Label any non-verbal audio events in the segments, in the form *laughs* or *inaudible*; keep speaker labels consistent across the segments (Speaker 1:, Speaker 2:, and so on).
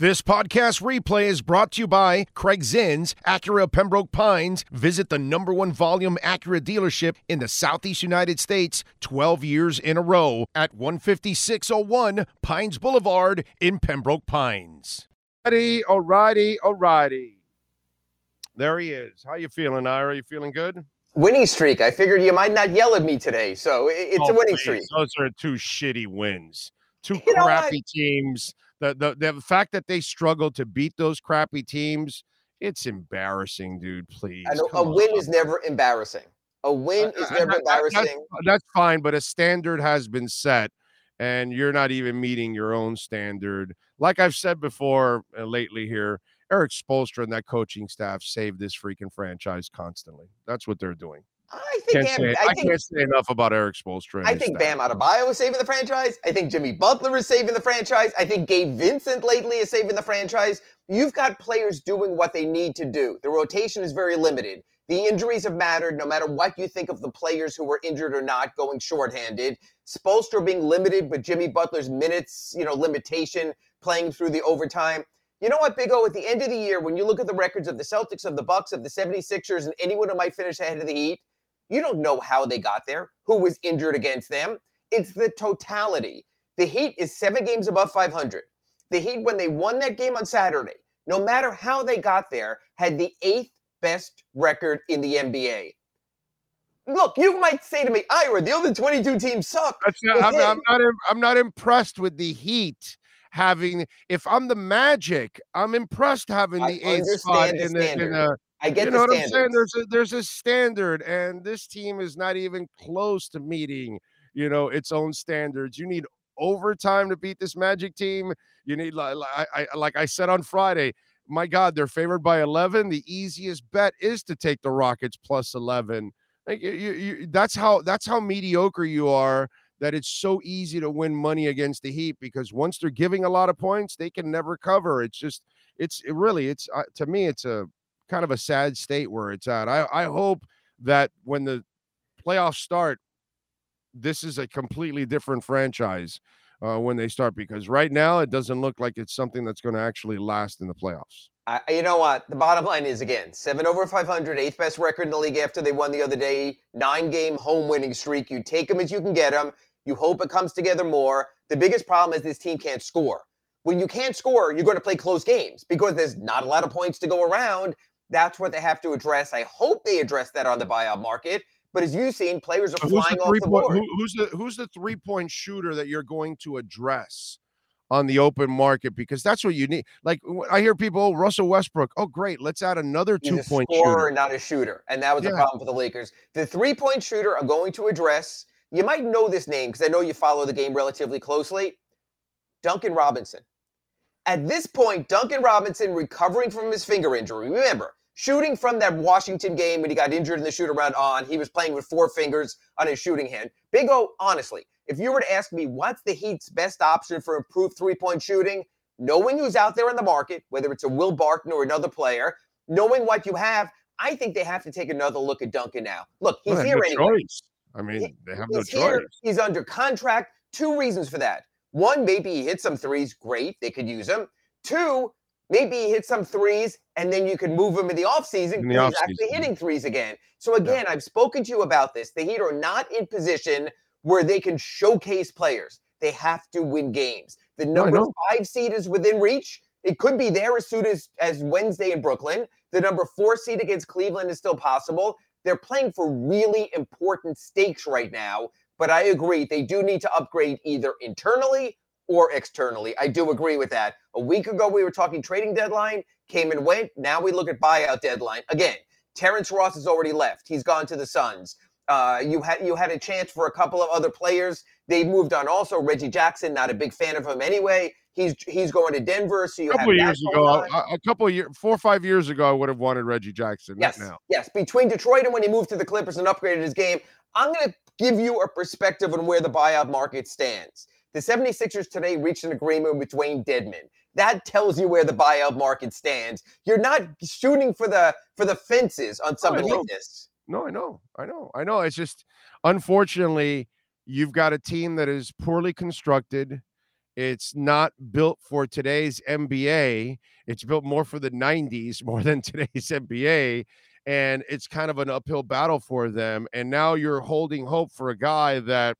Speaker 1: This podcast replay is brought to you by Craig Zinn's Acura Pembroke Pines. Visit the number one volume Acura dealership in the Southeast United States 12 years in a row at 15601 Pines Boulevard in Pembroke Pines. Alrighty, alrighty, alrighty. There he is. How you feeling, Ira? You feeling good?
Speaker 2: Winning streak. I figured you might not yell at me today, so it's
Speaker 1: Oh,
Speaker 2: a winning
Speaker 1: please.
Speaker 2: streak.
Speaker 1: Those are two shitty wins. Two *laughs*
Speaker 2: You
Speaker 1: crappy teams. The, the the fact that they struggled to beat those crappy teams, it's embarrassing, dude. Please.
Speaker 2: I know a
Speaker 1: come
Speaker 2: win is never embarrassing. A win is never
Speaker 1: that- that's-
Speaker 2: embarrassing.
Speaker 1: That's fine, but a standard has been set, and you're not even meeting your own standard. Like I've said before uh, lately here, Eric Spoelstra and that coaching staff save this freaking franchise constantly. That's what they're doing.
Speaker 2: I think
Speaker 1: Can't say,
Speaker 2: I
Speaker 1: I
Speaker 2: think
Speaker 1: can't say enough about Eric Spoelstra.
Speaker 2: I think. Bam Adebayo is saving the franchise. I think Jimmy Butler is saving the franchise. I think Gabe Vincent lately is saving the franchise. You've got players doing what they need to do. The rotation is very limited. The injuries have mattered no matter what you think of the players who were injured or not going shorthanded. Spoelstra being limited, but Jimmy Butler's minutes, you know, limitation playing through the overtime. You know what, Big O, at the end of the year, when you look at the records of the Celtics, of the Bucks, of the 76ers, and anyone who might finish ahead of the Heat, you don't know how they got there, who was injured against them. It's the totality. The Heat is seven games above 500. The Heat, when they won that game on Saturday, no matter how they got there, had the eighth best record in the NBA. Look, you might say to me, Ira, the other 22 teams suck.
Speaker 1: That's not, I'm,
Speaker 2: Okay.
Speaker 1: I'm not. im- not impressed with the Heat having. If I'm the Magic, I'm impressed having
Speaker 2: I
Speaker 1: the eighth spot in the. In
Speaker 2: standard. I get
Speaker 1: you
Speaker 2: the
Speaker 1: know what I'm saying? There's a there's a standard, and this team is not even close to meeting, you know, its own standards. You need overtime to beat this Magic team. You need like I, I like I said on Friday. My God, they're favored by 11. The easiest bet is to take the Rockets plus 11. Like you, you, you that's how that's how mediocre you are. That it's so easy to win money against the Heat because once they're giving a lot of points, they can never cover. It's just it's it really it's uh, to me it's a kind of a sad state where it's at. I, I hope that when the playoffs start, this is a completely different franchise uh, when they start because right now it doesn't look like it's something that's going to actually last in the playoffs.
Speaker 2: I, you know what? The bottom line is again, seven over 500, eighth best record in the league after they won the other day, nine game home winning streak. You take them as you can get them. You hope it comes together more. The biggest problem is this team can't score. When you can't score, you're going to play close games because there's not a lot of points to go around. That's what they have to address. I hope they address that on the buyout market. But as you've seen, players are
Speaker 1: Who's the
Speaker 2: flying off the
Speaker 1: point?
Speaker 2: board.
Speaker 1: Who, who's the who's the three point shooter that you're going to address on the open market? Because that's what you need. Like I hear people, oh, Russell Westbrook. Oh, great, let's add another
Speaker 2: He's
Speaker 1: two
Speaker 2: a
Speaker 1: point
Speaker 2: scorer,
Speaker 1: shooter.
Speaker 2: not a shooter, and that was the
Speaker 1: Yeah.
Speaker 2: problem for the Lakers. The three-point shooter I'm going to address. You might know this name because I know you follow the game relatively closely. Duncan Robinson. At this point, Duncan Robinson recovering from his finger injury. Remember, shooting from that Washington game when he got injured in the shoot around on, he was playing with four fingers on his shooting hand. Big O, honestly, if you were to ask me what's the Heat's best option for improved three-point shooting, knowing who's out there in the market, whether it's a Will Barton or another player, knowing what you have, I think they have to take another look at Duncan now. Look, he's
Speaker 1: Well,
Speaker 2: here
Speaker 1: no
Speaker 2: anyway.
Speaker 1: choice. I mean, they have no
Speaker 2: He's here. He's under contract. Two reasons for that. One, maybe he hits some threes. Great. They could use him. Two, maybe he hits some threes and then you can move him in the offseason because he's actually hitting threes again. So, again, I've spoken to you about this. The Heat are not in position where they can showcase players. They have to win games. The number
Speaker 1: know.
Speaker 2: five seed is within reach. It could be there as soon as, as Wednesday in Brooklyn. The number four seed against Cleveland is still possible. They're playing for really important stakes right now. But I agree, they do need to upgrade either internally or externally. I do agree with that. A week ago, we were talking trading deadline, came and went. Now we look at buyout deadline. Again, Terrence Ross has already left. He's gone to the Suns. Uh, you had you had a chance for a couple of other players. They moved on. Also, Reggie Jackson, not a big fan of him anyway. He's he's going to Denver, so you
Speaker 1: A couple of
Speaker 2: have
Speaker 1: years ago, a, a couple of years, four or five years ago, I would have wanted Reggie Jackson.
Speaker 2: Yes,
Speaker 1: now.
Speaker 2: yes. Between Detroit and when he moved to the Clippers and upgraded his game, I'm going to give you a perspective on where the buyout market stands. The 76ers today reached an agreement with Dewayne Dedmon. That tells you where the buyout market stands. You're not shooting for the for the fences on something like this.
Speaker 1: No, I know, I know, I know. It's just unfortunately, you've got a team that is poorly constructed, It's not built for today's NBA. It's built more for the 90s *laughs* more than today's NBA. And it's kind of an uphill battle for them. And now you're holding hope for a guy that,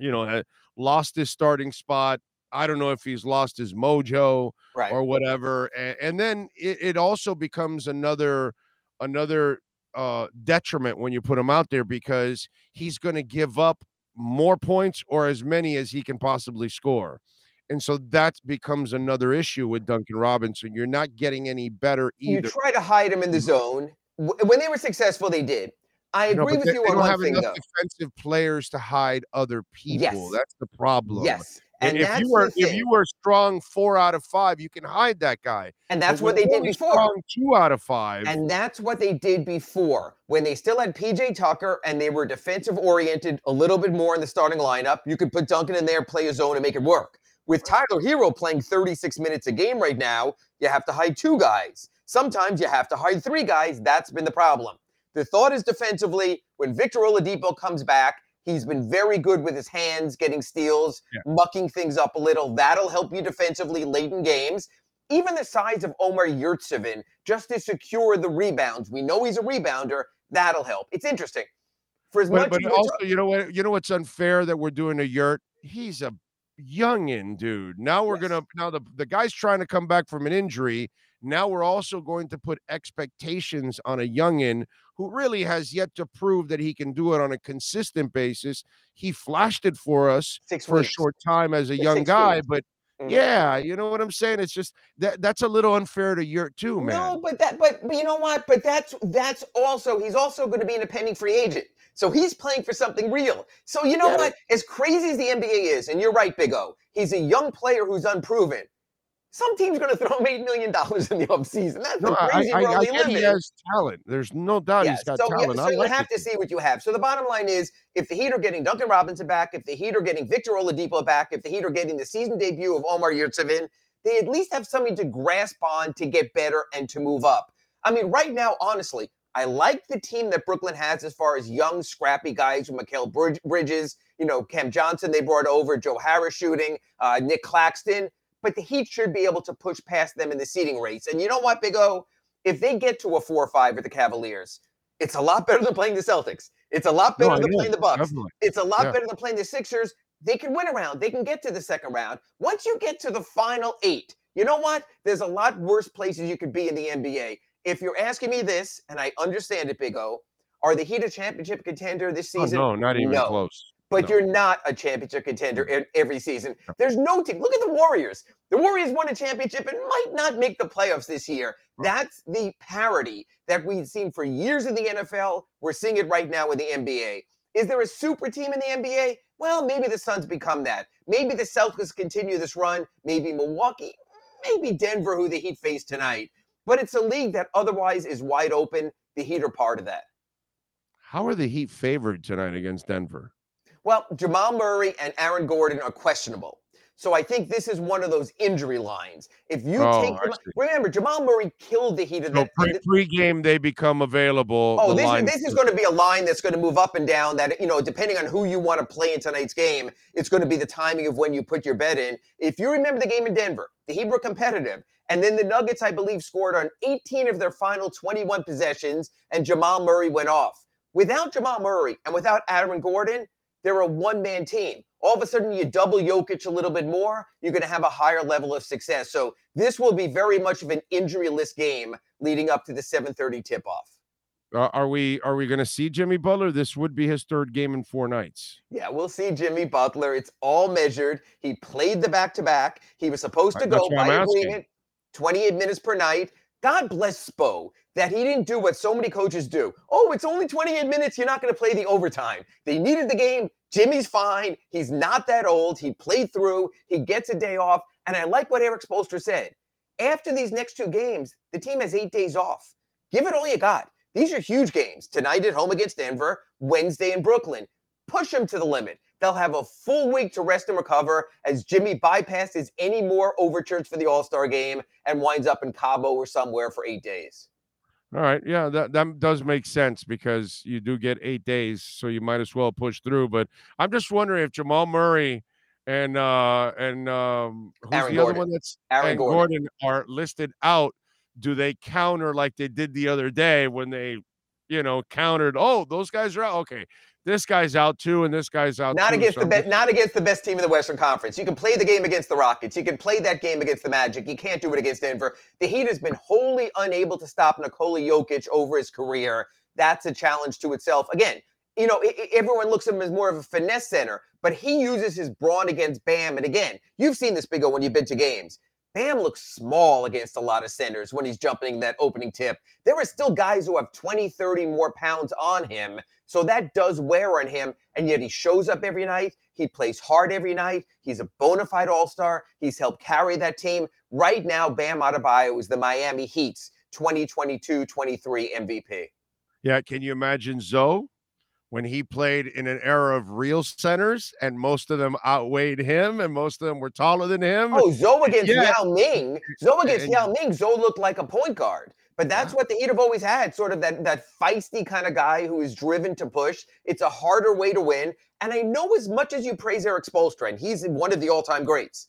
Speaker 1: you know, lost his starting spot. I don't know if he's lost his mojo
Speaker 2: Right.
Speaker 1: or whatever. And, and then it, it also becomes another another uh detriment when you put him out there because he's going to give up more points or as many as he can possibly score. And so that becomes another issue with Duncan Robinson. You're not getting any better either.
Speaker 2: you try to hide him in the zone. When they were successful, they did. I agree
Speaker 1: but
Speaker 2: with
Speaker 1: they,
Speaker 2: you
Speaker 1: they
Speaker 2: on
Speaker 1: don't
Speaker 2: one
Speaker 1: have
Speaker 2: thing,
Speaker 1: enough
Speaker 2: though.
Speaker 1: defensive players to hide other people.
Speaker 2: Yes.
Speaker 1: That's the problem.
Speaker 2: Yes, and
Speaker 1: if you were if you were strong four out of five, you can hide that guy.
Speaker 2: and that's
Speaker 1: when
Speaker 2: what they did before.
Speaker 1: Strong two out of five.
Speaker 2: And that's what they did before when they still had PJ Tucker and they were defensive oriented a little bit more in the starting lineup. You could put Duncan in there, play a zone, and make it work. With Tyler Herro playing 36 minutes a game right now, you have to hide two guys. Sometimes you have to hide three guys. That's been the problem. The thought is defensively, when Victor Oladipo comes back, he's been very good with his hands, getting steals,
Speaker 1: Yeah.
Speaker 2: mucking things up a little. That'll help you defensively late in games. Even the size of Omer Yurtseven, just to secure the rebounds. We know he's a rebounder. That'll help. It's interesting. For as
Speaker 1: But,
Speaker 2: much
Speaker 1: but also, you know what? You know what's unfair that we're doing a yurt. He's a youngin, dude. Now we're
Speaker 2: Yes.
Speaker 1: gonna now the the guy's trying to come back from an injury. Now we're also going to put expectations on a youngin who really has yet to prove that he can do it on a consistent basis. He flashed it for us
Speaker 2: six
Speaker 1: for a short time as a
Speaker 2: Yeah,
Speaker 1: young guy,
Speaker 2: weeks.
Speaker 1: but
Speaker 2: Mhm.
Speaker 1: yeah, you know what I'm saying? It's just that that's a little unfair to Yurt too, man.
Speaker 2: No, but that, but, but you know what? But that's that's also he's also going to be an pending free agent. So he's playing for something real. So you know
Speaker 1: Yeah.
Speaker 2: what? As crazy as the NBA is, and you're right, Big O, he's a young player who's unproven. Some team's going *laughs* to throw him eight million dollars in the offseason. That's
Speaker 1: No,
Speaker 2: the crazy
Speaker 1: I,
Speaker 2: world
Speaker 1: I
Speaker 2: we
Speaker 1: get he has talent. There's no doubt
Speaker 2: Yeah,
Speaker 1: he's got
Speaker 2: so, yeah,
Speaker 1: talent.
Speaker 2: so
Speaker 1: I
Speaker 2: you
Speaker 1: like
Speaker 2: have
Speaker 1: it.
Speaker 2: to see what you have. So the bottom line is, if the Heat are getting Duncan Robinson back, if the Heat are getting Victor Oladipo back, if the Heat are getting the season debut of Omer Yurtseven, they at least have something to grasp on to get better and to move up. I mean, right now, honestly, I like the team that Brooklyn has as far as young, scrappy guys with Mikal Bridges, you know, Cam Johnson they brought over, Joe Harris shooting, uh, Nick Claxton. But the Heat should be able to push past them in the seeding race. And you know what, Big O? If they get to a four or five with the Cavaliers, it's a lot better than playing the Celtics. It's a lot better
Speaker 1: I
Speaker 2: than playing the Bucks.
Speaker 1: definitely.
Speaker 2: It's a lot
Speaker 1: Yeah.
Speaker 2: better than playing the Sixers. They can win a round. They can get to the second round. Once you get to the final eight, you know what? There's a lot worse places you could be in the NBA. If you're asking me this, and I understand it, Big O, are the Heat a championship contender this
Speaker 1: Oh,
Speaker 2: season?
Speaker 1: no, not even
Speaker 2: No.
Speaker 1: close.
Speaker 2: But
Speaker 1: No.
Speaker 2: you're not a championship contender every season. There's no team. Look at the Warriors. The Warriors won a championship and might not make the playoffs this year. That's the parity that we've seen for years in the NFL. We're seeing it right now in the NBA. Is there a super team in the NBA? Well, maybe the Suns become that. Maybe the Celtics continue this run. Maybe Milwaukee. Maybe Denver, who the Heat face tonight. But it's a league that otherwise is wide open. The Heat are part of that.
Speaker 1: How are the Heat favored tonight against Denver?
Speaker 2: Well, Jamal Murray and Aaron Gordon are questionable. So I think this is one of those injury lines. If you
Speaker 1: Oh,
Speaker 2: take Jamal, remember Jamal Murray killed the Heat of
Speaker 1: So
Speaker 2: that.
Speaker 1: pre pre-game they become available.
Speaker 2: Oh,
Speaker 1: the
Speaker 2: this
Speaker 1: line-
Speaker 2: this is going to be a line that's going to move up and down. That you know, depending on who you want to play in tonight's game, it's going to be the timing of when you put your bet in. If you remember the game in Denver, the Heat were competitive, and then the Nuggets, I believe, scored on 18 of their final 21 possessions, and Jamal Murray went off. Without Jamal Murray and without Aaron Gordon, they're a one-man team. All of a sudden, you double Jokic a little bit more, you're going to have a higher level of success. So this will be very much of an injury-less game leading up to the 7:30 tip-off.
Speaker 1: Uh, are we are we going to see Jimmy Butler? This would be his third game in four nights.
Speaker 2: Yeah, we'll see Jimmy Butler. It's all measured. He played the back to back. He was supposed to go by agreement, 28 minutes per night. God bless Spo that he didn't do what so many coaches do. Oh, it's only 28 minutes. You're not going to play the overtime. They needed the game. Jimmy's fine. He's not that old. He played through. He gets a day off. And I like what Eric Spoelstra said. After these next two games, the team has eight days off. Give it all you got. These are huge games. Tonight at home against Denver, Wednesday in Brooklyn. Push them to the limit. They'll have a full week to rest and recover as Jimmy bypasses any more overtures for the All Star game and winds up in Cabo or somewhere for eight days.
Speaker 1: All right, yeah, that that does make sense because you do get eight days, so you might as well push through. But I'm just wondering if Jamal Murray and uh and um who's
Speaker 2: Aaron
Speaker 1: the
Speaker 2: Gordon.
Speaker 1: other one that's
Speaker 2: Aaron
Speaker 1: and
Speaker 2: Gordon.
Speaker 1: are listed out. Do they counter like they did the other day when they, you know, countered? Oh, those guys are out. Okay, this guy's out too, and this guy's out.
Speaker 2: Not
Speaker 1: too,
Speaker 2: against
Speaker 1: so
Speaker 2: the best, not against the best team in the Western Conference. You can play the game against the Rockets. You can play that game against the Magic. You can't do it against Denver. The Heat has been wholly unable to stop Nikola Jokic over his career. That's a challenge to itself. Again, you know, i- i- everyone looks at him as more of a finesse center, but he uses his brawn against Bam. And again, you've seen this big when you've been to games. Bam looks small against a lot of centers when he's jumping that opening tip. There are still guys who have 20, 30 more pounds on him. So that does wear on him. And yet he shows up every night. He plays hard every night. He's a bona fide all star. He's helped carry that team. Right now, Bam Adebayo is the Miami Heat's 2022 23 MVP.
Speaker 1: Yeah, can you imagine Zoe when he played in an era of real centers and most of them outweighed him and most of them were taller than him?
Speaker 2: Oh, Zoe against
Speaker 1: Yeah.
Speaker 2: Yao Ming. Zoe against
Speaker 1: And-
Speaker 2: Yao Ming. Zoe looked like a point guard. But that's
Speaker 1: Yeah.
Speaker 2: what the Heat have always had, sort of that, that feisty kind of guy who is driven to push. It's a harder way to win. And I know as much as you praise Eric Spoelstra, and he's one of the all-time greats,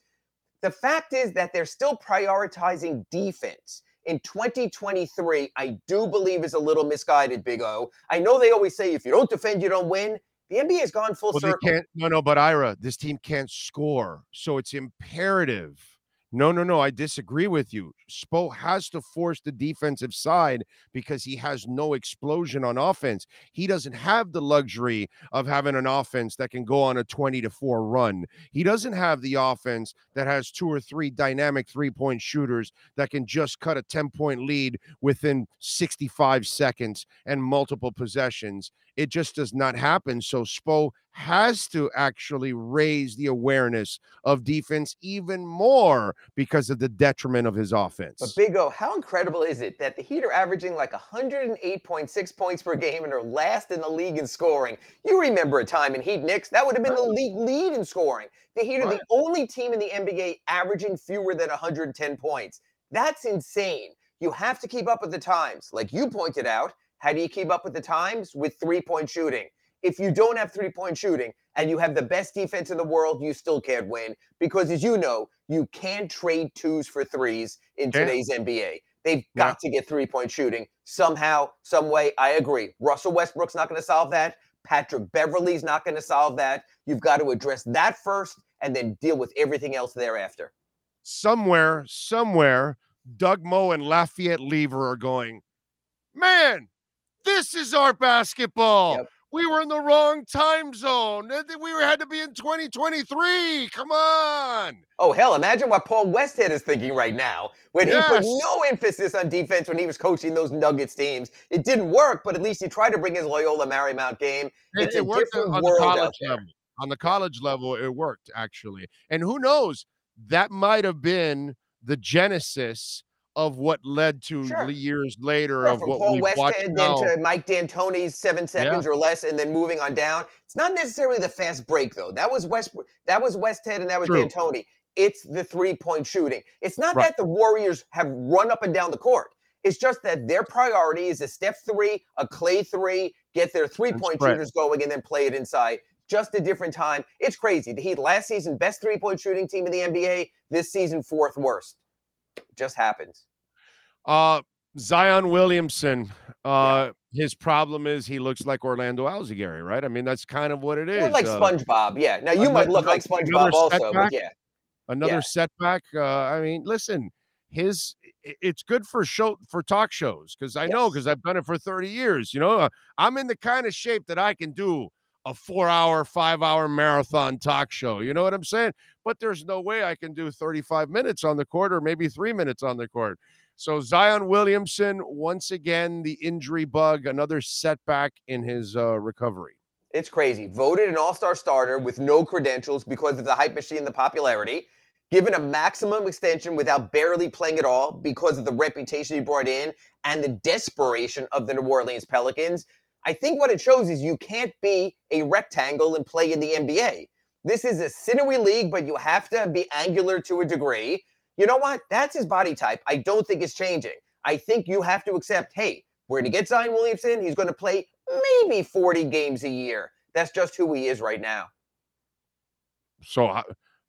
Speaker 2: the fact is that they're still prioritizing defense. In 2023, I do believe is a little misguided, Big O. I know they always say if you don't defend, you don't win. The NBA has gone full
Speaker 1: well,
Speaker 2: circle.
Speaker 1: No, no, but Ira, this team can't score, so it's imperative. No, no, no. I disagree with you. Spo has to force the defensive side because he has no explosion on offense. He doesn't have the luxury of having an offense that can go on a 20 to 4 run. He doesn't have the offense that has two or three dynamic three point shooters that can just cut a 10 point lead within 65 seconds and multiple possessions. It just does not happen. So Spo has to actually raise the awareness of defense even more because of the detriment of his offense.
Speaker 2: But Big O, how incredible is it that the Heat are averaging like 108.6 points per game and are last in the league in scoring? You remember a time in Heat Knicks, that would have been the league lead in scoring. The Heat are the only team in the NBA averaging fewer than 110 points. That's insane. You have to keep up with the times. Like you pointed out, how do you keep up with the times? With three point shooting. If you don't have three point shooting and you have the best defense in the world, you still can't win because, as you know, you can't trade twos for threes in today's NBA. They've
Speaker 1: Yeah.
Speaker 2: got to get three point shooting somehow, some way. I agree. Russell Westbrook's not going to solve that. Patrick Beverley's not going to solve that. You've got to address that first and then deal with everything else thereafter.
Speaker 1: somewhere, somewhere, Doug Moe and Lafayette Lever are going, man, this is our basketball.
Speaker 2: Yep.
Speaker 1: We were in the wrong time zone. We were, had to be in 2023. Come on.
Speaker 2: Oh, hell, imagine what Paul Westhead is thinking right now when he put no emphasis on defense when he was coaching those Nuggets teams. It didn't work, but at least he tried to bring his Loyola Marymount game.
Speaker 1: It,
Speaker 2: It's
Speaker 1: it
Speaker 2: a
Speaker 1: worked
Speaker 2: different
Speaker 1: on the
Speaker 2: world out there.
Speaker 1: level. On the college level, it worked actually. And who knows? That might have been the genesis of what led to
Speaker 2: Sure.
Speaker 1: years later of
Speaker 2: from
Speaker 1: what
Speaker 2: Paul
Speaker 1: we've watched now.
Speaker 2: then to Mike D'Antoni's seven seconds or less, and then moving on down. It's not necessarily the fast break though. That was West. That was Westhead, and that was
Speaker 1: True.
Speaker 2: D'Antoni. It's the three point shooting. It's not
Speaker 1: Right.
Speaker 2: that the Warriors have run up and down the court. It's just that their priority is a Steph three, a Klay three, get their three point shooters going, and then play it inside. Just a different time. It's crazy. The Heat last season best three point shooting team in the NBA. This season fourth worst. Just happens.
Speaker 1: Uh Zion Williamson. Uh his problem is he looks like Orlando Alzigari, right? I mean, that's kind of what it is.
Speaker 2: Like
Speaker 1: Uh,
Speaker 2: SpongeBob. Yeah. Now you
Speaker 1: ano-
Speaker 2: might look like SpongeBob also, but yeah.
Speaker 1: another
Speaker 2: yeah.
Speaker 1: setback. Uh, I mean, listen, his it's good for show for talk shows because I know because I've done it for 30 years. You know, I'm in the kind of shape that I can do a four hour, five hour marathon talk show. You know what I'm saying? But there's no way I can do 35 minutes on the court or maybe three minutes on the court. So Zion Williamson, once again, the injury bug, another setback in his uh, recovery.
Speaker 2: It's crazy. Voted an all-star starter with no credentials because of the hype machine, the popularity. Given a maximum extension without barely playing at all because of the reputation he brought in and the desperation of the New Orleans Pelicans. I think what it shows is you can't be a rectangle and play in the NBA. This is a sinewy league, but you have to be angular to a degree. You know what? That's his body type. I don't think it's changing. I think you have to accept, hey, we're going to get Zion Williamson. He's going to play maybe 40 games a year. That's just who he is right now.
Speaker 1: So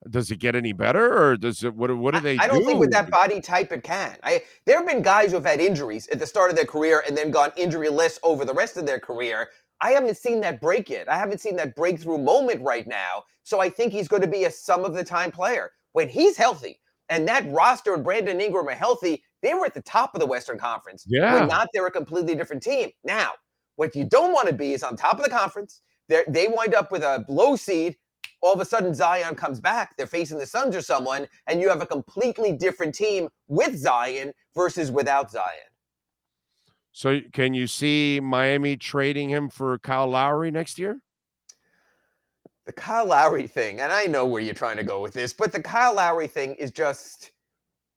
Speaker 1: does it get any better, or does it? What what do they?
Speaker 2: I, I don't
Speaker 1: do?
Speaker 2: think with that body type it can. I there have been guys who have had injuries at the start of their career and then gone injury less over the rest of their career. I haven't seen that break yet. I haven't seen that breakthrough moment right now. So I think he's going to be a sum of the time player when he's healthy. And that roster and Brandon Ingram are healthy. They were at the top of the Western Conference.
Speaker 1: Yeah.
Speaker 2: When not, they're a completely different team. Now, what you don't want to be is on top of the conference. They're, they wind up with a low seed. All of a sudden, Zion comes back. They're facing the Suns or someone, and you have a completely different team with Zion versus without Zion.
Speaker 1: So can you see Miami trading him for Kyle Lowry next year?
Speaker 2: The Kyle Lowry thing, and I know where you're trying to go with this, but the Kyle Lowry thing is just,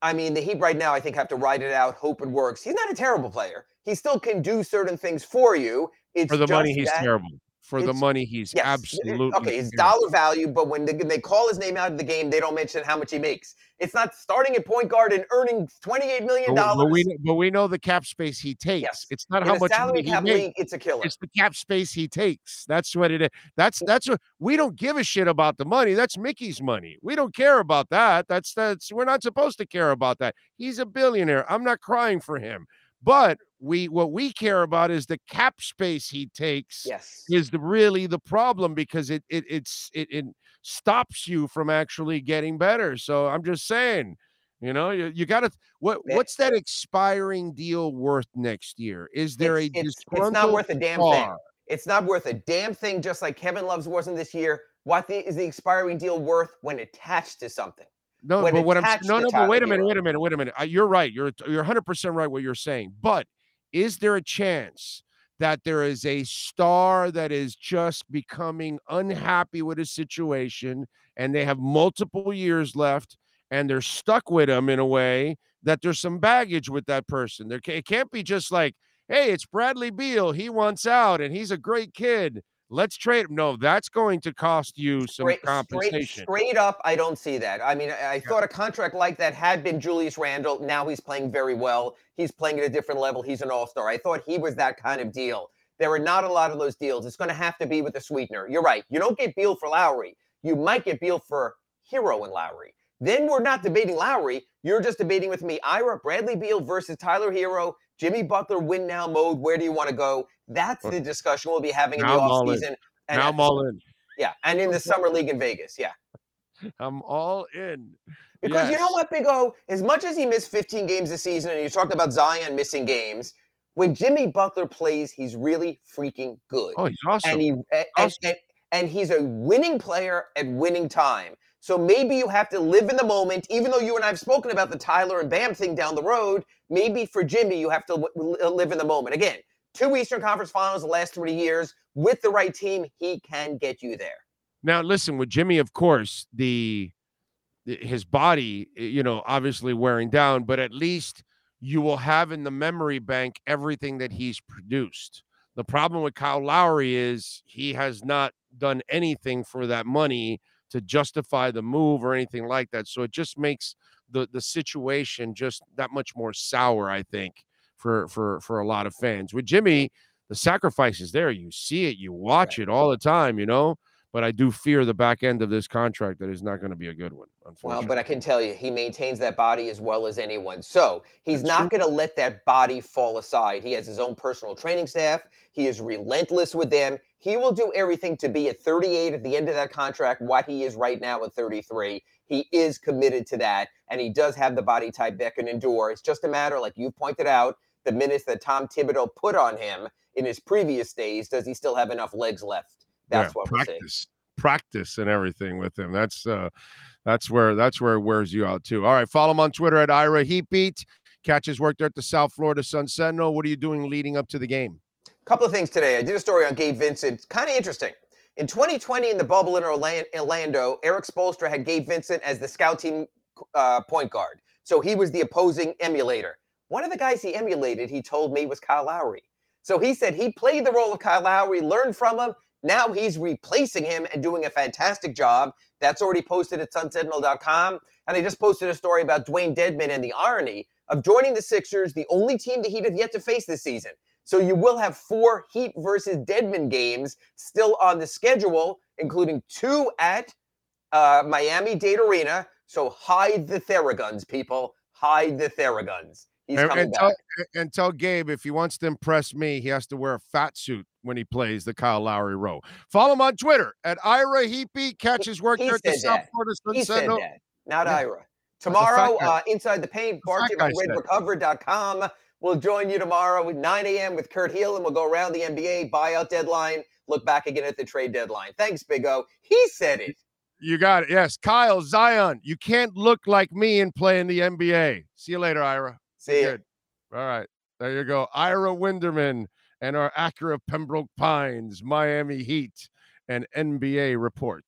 Speaker 2: I mean, the Heat right now, I think, have to ride it out, hope it works. He's not a terrible player. He still can do certain things for you. It's
Speaker 1: for the money, he's
Speaker 2: that,
Speaker 1: terrible. For the money, he's
Speaker 2: yes,
Speaker 1: absolutely
Speaker 2: okay. His dollar value, but when they, they call his name out of the game, they don't mention how much he makes. It's not starting at point guard and earning $28 million.
Speaker 1: but we but we know the cap space he takes.
Speaker 2: Yes.
Speaker 1: It's not
Speaker 2: In
Speaker 1: how much
Speaker 2: salary
Speaker 1: he
Speaker 2: cap
Speaker 1: makes.
Speaker 2: league, it's a killer.
Speaker 1: It's the cap space he takes. That's what it is. That's that's what we don't give a shit about the money. That's Mickey's money. We don't care about that. That's that's we're not supposed to care about that. He's a billionaire. I'm not crying for him. But we what we care about is the cap space he takes
Speaker 2: yes.
Speaker 1: is the really the problem because it it it's it, it stops you from actually getting better. So I'm just saying, you know, you, you got to what
Speaker 2: eh
Speaker 1: what's that expiring deal worth next year? Is there
Speaker 2: it's,
Speaker 1: a
Speaker 2: it's, it's not worth a damn thing. It's not worth a damn thing, just like Kevin Love's wasn't this year. What the, is the expiring deal worth when attached to something?
Speaker 1: No,
Speaker 2: when
Speaker 1: but what I'm no no. But wait a minute, wait a minute, wait a minute. You're right. You're you're 100 percent right what you're saying. But is there a chance that there is a star that is just becoming unhappy with his situation, and they have multiple years left, and they're stuck with him in a way that there's some baggage with that person? There, can't be just like, hey, it's Bradley Beal. He wants out, and he's a great kid. Let's trade him. No, that's going to cost you some
Speaker 2: Straight, straight,
Speaker 1: compensation.
Speaker 2: straight up, I don't see that. I mean, I, I thought a contract like that had been Julius Randle. Now he's playing very well. He's playing at a different level. He's an all star. I thought he was that kind of deal. There are not a lot of those deals. It's going to have to be with a sweetener. You're right. You don't get Beal for Lowry. You might get Beal for Herro and Lowry. Then we're not debating Lowry. You're just debating with me, Ira, Bradley Beal versus Tyler Herro, Jimmy Butler win now mode. Where do you want to go? That's the discussion we'll be having in the
Speaker 1: Now I'm all in.
Speaker 2: offseason. And
Speaker 1: now I'm all in.
Speaker 2: yeah, and in the *laughs* summer league in Vegas. Yeah.
Speaker 1: I'm all in.
Speaker 2: Because you know what, Big O? As much as he missed 15 games this season, and you talked about Zion missing games, when Jimmy Butler plays, he's really freaking good.
Speaker 1: Oh, he's awesome.
Speaker 2: and he and,
Speaker 1: Awesome.
Speaker 2: and, and he's a winning player at winning time. So maybe you have to live in the moment, even though you and I have spoken about the Tyler and Bam thing down the road. Maybe for Jimmy, you have to w- live in the moment. Again, two Eastern Conference Finals the last three years with the right team, he can get you there.
Speaker 1: Now, listen, with Jimmy, of course, the the- his body, eh, you know, obviously wearing down, but at least you will have in the memory bank everything that he's produced. The problem with Kyle Lowry is he has not done anything for that money to justify the move or anything like that. So it just makes the the situation just that much more sour, I think, for for for a lot of fans. With Jimmy, the sacrifice is there. You see it, you watch it all the time, you know. But I do fear the back end of this contract that is not going to be a good one,
Speaker 2: Well, but I can tell you, he maintains that body as well as anyone. So he's
Speaker 1: That's
Speaker 2: not going to let that body fall aside. He has his own personal training staff. He is relentless with them. He will do everything to be at 38 at the end of that contract, what he is right now at 33. He is committed to that, and he does have the body type that can endure. It's just a matter, like you pointed out, the minutes that Tom Thibodeau put on him in his previous days, does he still have enough legs left? That's
Speaker 1: Yeah,
Speaker 2: what
Speaker 1: practice, practice, and everything with him. That's uh, that's where that's where it wears you out too. All right, follow him on Twitter at Ira Heatbeat. Catch his work there at the South Florida Sun Sentinel. What are you doing leading up to the game?
Speaker 2: couple of things today. I did a story on Gabe Vincent. Kind of interesting. In 2020, in the bubble in Orlando, Eric Spoelstra had Gabe Vincent as the scout team uh, point guard. So he was the opposing emulator. One of the guys he emulated, he told me, was Kyle Lowry. So he said he played the role of Kyle Lowry, learned from him. Now he's replacing him and doing a fantastic job. That's already posted at sunsentinel.com. And I just posted a story about Dewayne Dedmon and the irony of joining the Sixers, the only team the Heat have yet to face this season. So you will have four Heat versus Dedmon games still on the schedule, including two at uh, Miami Dade Arena. So hide the Theraguns, people. Hide the Theraguns. He's
Speaker 1: And,
Speaker 2: coming
Speaker 1: and
Speaker 2: back.
Speaker 1: tell, and tell Gabe if he wants to impress me, he has to wear a fat suit when he plays the Kyle Lowry row. Follow him on Twitter at Ira Heapy. Catch his work
Speaker 2: he
Speaker 1: there at the
Speaker 2: said
Speaker 1: South
Speaker 2: that.
Speaker 1: Florida
Speaker 2: He
Speaker 1: Sun
Speaker 2: said
Speaker 1: Sentinel.
Speaker 2: that, not
Speaker 1: Yeah.
Speaker 2: Ira. Tomorrow, uh, Inside the Paint, brought
Speaker 1: fat
Speaker 2: to you by
Speaker 1: guy said.
Speaker 2: RedRecover.com. We'll join you tomorrow at 9 a.m. with Kurt Heel, and we'll go around the NBA buyout deadline, look back again at the trade deadline. Thanks, Big O. He said it.
Speaker 1: You got it. Yes. Kyle, Zion, you can't look like me and play in the NBA. See you later, Ira.
Speaker 2: See
Speaker 1: you. All right. There you go. Ira Winderman and our Acura Pembroke Pines, Miami Heat, and NBA report.